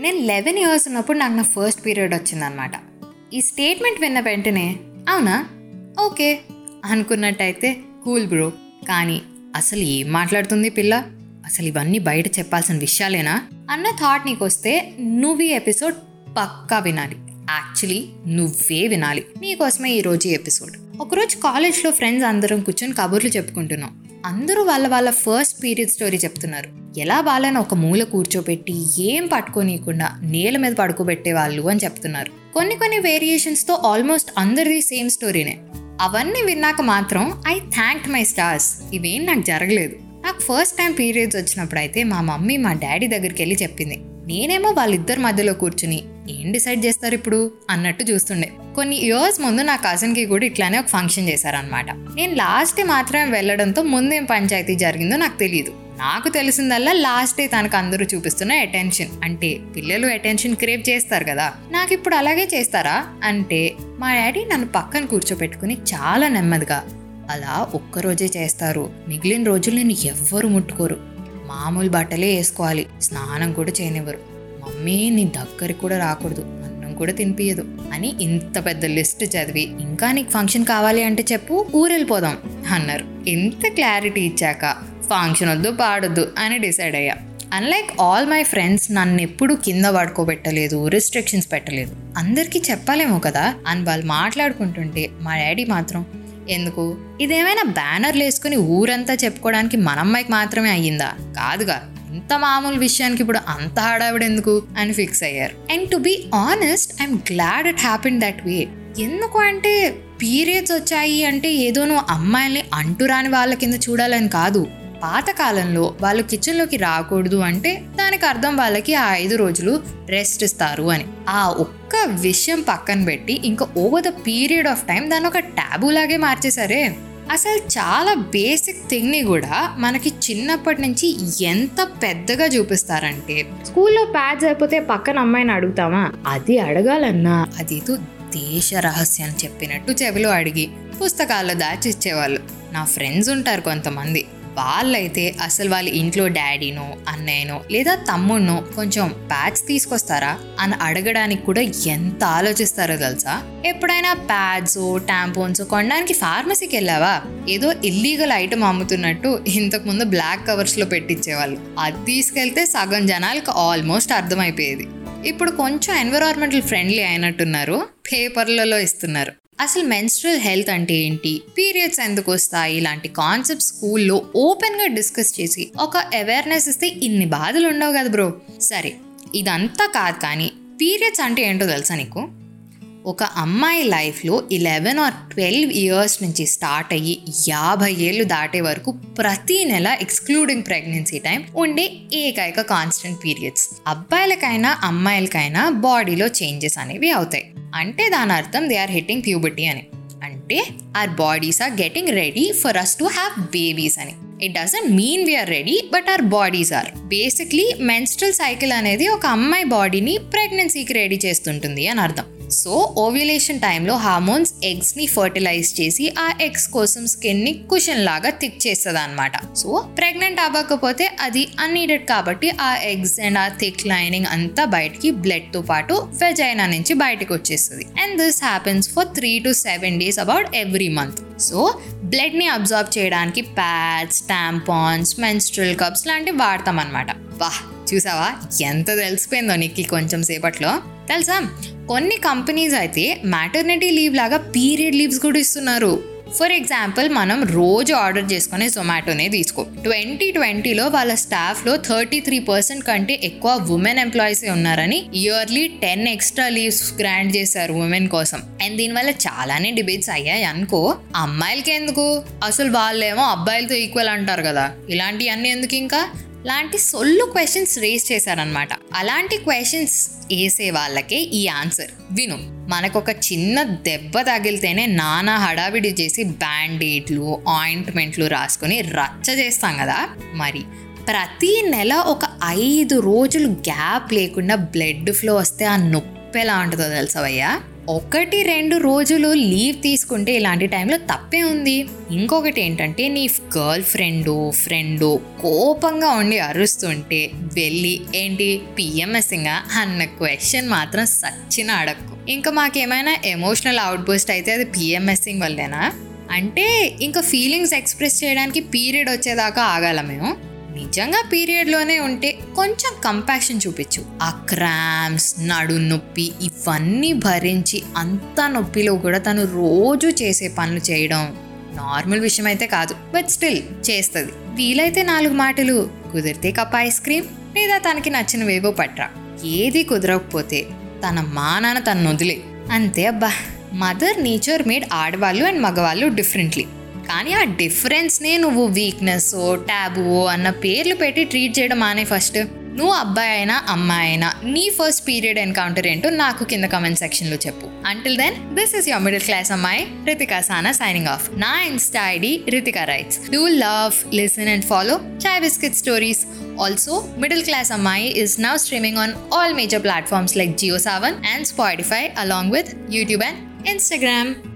నేను eleven years ఉన్నప్పుడు నాకు నా ఫస్ట్ పీరియడ్ వచ్చిందనమాట ఈ స్టేట్మెంట్ విన్న వెంటనే అవునా? ఓకే. అనుకున్నట్టయితే కూల్ బ్రో కానీ అసలు ఏం మాట్లాడుతుంది పిల్ల? అసలు ఇవన్నీ బయట చెప్పాల్సిన విషయాలేనా? అన్న థాట్ నీకు వస్తే నువ్వు ఈ ఎపిసోడ్ పక్కా వినాలి. యాక్చువల్లీ నువ్వే వినాలి. నీకోసమే ఈరోజు ఎపిసోడ్. ఒకరోజు కాలేజ్లో ఫ్రెండ్స్ అందరం కూర్చొని కబుర్లు చెప్పుకుంటున్నాం. అందరూ వాళ్ళ వాళ్ళ ఫస్ట్ పీరియడ్ స్టోరీ చెప్తున్నారు. ఎలా వాళ్ళని ఒక మూల కూర్చోబెట్టి ఏం పట్టుకోనీయకుండా నేల మీద పడుకోబెట్టే వాళ్ళు అని చెప్తున్నారు. కొన్ని కొన్ని వేరియేషన్స్తో ఆల్మోస్ట్ అందరిది సేమ్ స్టోరీనే అవన్నీ విన్నాక మాత్రం ఐ థ్యాంక్ మై స్టార్స్ ఇవేం నాకు జరగలేదు. నాకు ఫస్ట్ టైం పీరియడ్స్ వచ్చినప్పుడు అయితే మా మమ్మీ మా డాడీ దగ్గరికి వెళ్ళి చెప్పింది. నేనేమో వాళ్ళిద్దరి మధ్యలో కూర్చుని ఏం డిసైడ్ చేస్తారు ఇప్పుడు అన్నట్టు చూస్తుండే. కొన్ని ఇయర్స్ ముందు నా కజిన్కి కూడా ఇట్లానే ఒక ఫంక్షన్ చేశారనమాట నేను లాస్ట్ మాత్రమే వెళ్ళడంతో ముందేం పంచాయతీ జరిగిందో నాకు తెలియదు నాకు తెలిసిందల్లా లాస్ట్ డే తనకు అందరూ చూపిస్తున్న అటెన్షన్. అంటే పిల్లలు అటెన్షన్ క్రేవ్ చేస్తారు కదా. నాకు ఇప్పుడు అలాగే చేస్తారా? అంటే మా డాడీ నన్ను పక్కన కూర్చోపెట్టుకుని చాలా నెమ్మదిగా అలా ఒక్కరోజే చేస్తారు. మిగిలిన రోజులు నేను ఎవ్వరు ముట్టుకోరు. మామూలు బట్టలే వేసుకోవాలి. స్నానం కూడా చేయనివ్వరు. మమ్మీ నీ దగ్గరికి కూడా రాకూడదు. అన్నం కూడా తినిపించదు అని ఇంత పెద్ద లిస్ట్ చదివి ఇంకా నీకు ఫంక్షన్ కావాలి అంటే చెప్పు ఊరెళ్ళిపోదాం అన్నారు. ఇంత క్లారిటీ ఇచ్చాక ఫంక్షన్ వద్దు పాడొద్దు అని డిసైడ్ అయ్యా. అన్లైక్ ఆల్ మై ఫ్రెండ్స్ నన్ను ఎప్పుడు కింద పడుకోబెట్టలేదు రిస్ట్రిక్షన్స్ పెట్టలేదు. అందరికీ చెప్పాలేమో కదా? అని వాళ్ళు మాట్లాడుకుంటుంటే మా డాడీ మాత్రం ఎందుకు? ఇదేమైనా బ్యానర్లు వేసుకుని ఊరంతా చెప్పుకోవడానికి మన అమ్మాయికి మాత్రమే అయ్యిందా? కాదుగా. ఇంత మామూలు విషయానికి ఇప్పుడు అంత హడావిడ ఎందుకు అని ఫిక్స్ అయ్యారు. And to be honest I'm glad it happen that way ఎందుకు అంటే పీరియడ్స్ వచ్చాయి అంటే ఏదో నువ్వు అమ్మాయిల్ని అంటురాని వాళ్ళ కింద చూడాలని కాదు. పాతకాలంలో వాళ్ళు కిచెన్లోకి రాకూడదు అంటే దానికి అర్థం వాళ్ళకి ఆ ఐదు రోజులు రెస్ట్ ఇస్తారు అని. ఆ ఒక్క విషయం పక్కన పెట్టి ఇంకా over the period of time దాన్ని ఒక టాబూ లాగే మార్చేశారే. అసలు చాలా బేసిక్ థింగ్ని కూడా మనకి చిన్నప్పటి నుంచి ఎంత పెద్దగా చూపిస్తారంటే స్కూల్లో ప్యాడ్స్ అయిపోతే పక్కన అమ్మాయిని అడుగుతామా అది అడగాలన్నా. అదేదో దేశ రహస్యం చెప్పినట్టు చెవిలో అడిగి పుస్తకాల్లో దాచి ఇచ్చేవాళ్ళు నా ఫ్రెండ్స్ ఉంటారు కొంతమంది. వాళ్ళైతే అసలు వాళ్ళ ఇంట్లో డాడీనో అన్నయ్యనో లేదా తమ్ముడినో కొంచెం ప్యాడ్స్ తీసుకొస్తారా అని అడగడానికి కూడా ఎంత ఆలోచిస్తారో తెలుసా? ఎప్పుడైనా ప్యాడ్స్ టాంపోన్స్ కొనడానికి ఫార్మసీకి వెళ్ళావా? ఏదో ఇల్లీగల్ ఐటమ్ అమ్ముతున్నట్టు ఇంతకుముందు బ్లాక్ కవర్స్లో పెట్టించేవాళ్ళు. అది తీసుకెళ్తే సగం జనాలకు ఆల్మోస్ట్ అర్థమైపోయేది. ఇప్పుడు కొంచెం ఎన్విరాన్మెంటల్ ఫ్రెండ్లీ అయినట్టున్నారు పేపర్లలో ఇస్తున్నారు. అసలు మెన్స్ట్రల్ హెల్త్ అంటే ఏంటి? పీరియడ్స్ ఎందుకు వస్తాయి? ఇలాంటి కాన్సెప్ట్ స్కూల్లో ఓపెన్గా డిస్కస్ చేసి ఒక అవేర్నెస్ ఇస్తే ఇన్ని బాధలు ఉండవు కదా బ్రో సరే ఇదంతా కాదు కానీ పీరియడ్స్ అంటే ఏంటో తెలుసా నీకు? ఒక అమ్మాయి లైఫ్లో ఇలెవెన్ ఆర్ ట్వెల్వ్ ఇయర్స్ నుంచి స్టార్ట్ అయ్యి యాభై ఏళ్ళు దాటే వరకు ప్రతి నెల ఎక్స్క్లూడింగ్ ప్రెగ్నెన్సీ టైం ఉండే ఏకైక కాన్స్టెంట్ పీరియడ్స్ అబ్బాయిలకైనా అమ్మాయిలకైనా బాడీలో చేంజెస్ అనేవి అవుతాయి. అంటే దాని అర్థం దే ఆర్ హిట్టింగ్ ప్యూబర్టీ అని. అంటే our bodies are getting ready for us to have babies అని. It doesn't mean we're ready but our bodies are basically menstrual cycle అనేది ఒక అమ్మాయి బాడీని ప్రెగ్నెన్సీకి రెడీ చేస్తుంటుంది అని అర్థం. సో ఓవ్యులేషన్ టైంలో హార్మోన్స్ ఎగ్స్ని ఫర్టిలైజ్ చేసి ఆ ఎగ్స్ కోసం స్కిన్ని కుషన్ లాగా థిక్ చేస్తుంది అనమాట సో ప్రెగ్నెంట్ అవ్వకపోతే అది అన్నీడెడ్ కాబట్టి ఆ ఎగ్స్ అండ్ ఆ థిక్ లైనింగ్ అంతా బయటికి బ్లడ్తో పాటు వెజైనా నుంచి బయటకు వచ్చేస్తుంది. And this happens for three to seven days about every month so బ్లడ్ని absorb చేయడానికి ప్యాడ్స్ టాంపాన్స్ మెన్స్ట్రల్ కప్స్ లాంటివి వాడతాం అనమాట వాహ్! చూసావా? ఎంత తెలిసిపోయిందో నీకు కొంచెం సేపట్లో. తెలుసా? కొన్ని కంపెనీస్ అయితే మ్యాటర్నిటీ లీవ్ లాగా పీరియడ్ లీవ్స్ కూడా ఇస్తున్నారు. ఫర్ ఎగ్జాంపుల్ మనం రోజు ఆర్డర్ చేసుకునే జొమాటోనే తీసుకో. ట్వంటీ ట్వంటీలో వాళ్ళ స్టాఫ్లో థర్టీ త్రీ పర్సెంట్ కంటే ఎక్కువ ఉమెన్ ఎంప్లాయీస్ ఉన్నారని yearly ten extra leaves grant చేశారు ఉమెన్ కోసం. అండ్ దీనివల్ల చాలానే డిబేట్స్ అయ్యాయి అనుకో అమ్మాయిలకి ఎందుకు? అసలు వాళ్ళేమో అబ్బాయిలతో ఈక్వల్ అంటారు కదా. ఇలాంటివన్నీ ఎందుకు ఇంకా లాంటి సొల్లు క్వశ్చన్స్ రేస్ చేశారనమాట అలాంటి క్వశ్చన్స్ వేసే వాళ్ళకే ఈ ఆన్సర్ విను మనకొక చిన్న దెబ్బ తగిలితేనే నానా హడావిడి చేసి బ్యాండేడ్లు ఆయింట్మెంట్లు రాసుకొని రచ్చ చేస్తాం కదా. మరి ప్రతి నెల ఒక ఐదు రోజులు గ్యాప్ లేకుండా బ్లడ్ ఫ్లో వస్తే ఆ నొప్పి ఎలా ఉంటుందో తెలుసవయ్యా ఒకటి రెండు రోజులు లీవ్ తీసుకుంటే ఇలాంటి టైంలో తప్పే ఉంది. ఇంకొకటి ఏంటంటే నీ గర్ల్ ఫ్రెండ్ ఫ్రెండ్ కోపంగా ఉండి అరుస్తుంటే వెళ్ళి ఏంటి? పిఎంఎస్సింగా? అన్న క్వశ్చన్ మాత్రం సచ్చిన అడక్కు. ఇంకా మాకేమైనా ఎమోషనల్ అవుట్బూస్ట్ అయితే అది పిఎంఎస్సింగ్ వల్లేనా? అంటే ఇంకా ఫీలింగ్స్ ఎక్స్ప్రెస్ చేయడానికి పీరియడ్ వచ్చేదాకా ఆగాల మేము? నిజంగా పీరియడ్లోనే ఉంటే కొంచెం కంపాషన్ చూపించు. ఆ క్రామ్స్ నడు నొప్పి ఇవన్నీ భరించి అంత నొప్పిలో కూడా తను రోజు చేసే పనులు చేయడం నార్మల్ విషయం అయితే కాదు బట్ స్టిల్ చేస్తుంది. వీలైతే నాలుగు మాటలు కుదిరితే కప్ ఐస్ క్రీమ్ లేదా తనకి నచ్చినవేవో పట్రా. ఏది కుదరకపోతే తన మా నాన్న తను వదిలే. అంతే అబ్బా మదర్ నేచర్ మేడ్ ఆడవాళ్ళు అండ్ మగవాళ్ళు డిఫరెంట్లీ కానీ ఆ డిఫరెన్స్నే నువ్వు వీక్నెస్ ట్యాబు అన్న పేర్లు పెట్టి ట్రీట్ చేయడం మానే ఫస్ట్. నువ్వు అబ్బాయి అయినా అమ్మాయి అయినా నీ ఫస్ట్ పీరియడ్ ఎన్కౌంటర్ ఏంటో నాకు కింద కమెంట్ సెక్షన్లో చెప్పు. Until then this is your middle class అమ్మాయి రితికా సానా సైనింగ్ ఆఫ్ నా Insta ID Ritika writes do love listen and follow chai biscuit stories also middle class అమ్మాయి is now streaming on all major platforms like Jio Saavn and Spotify along with YouTube and Instagram